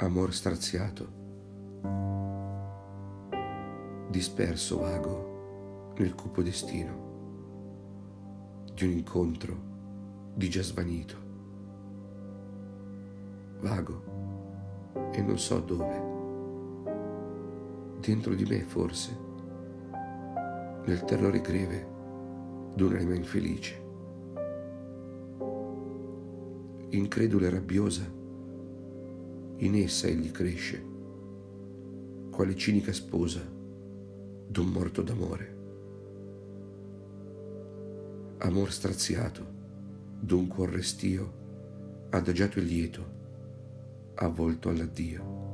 Amor straziato, disperso vago nel cupo destino. Di un incontro di già svanito, vago e non so dove, dentro di me forse, nel terrore greve d'un'anima infelice, incredula e rabbiosa in essa egli cresce, quale cinica sposa d'un morto d'amore. Amor straziato, d'un cuor restio, adagiato e lieto, avvolto all'addio.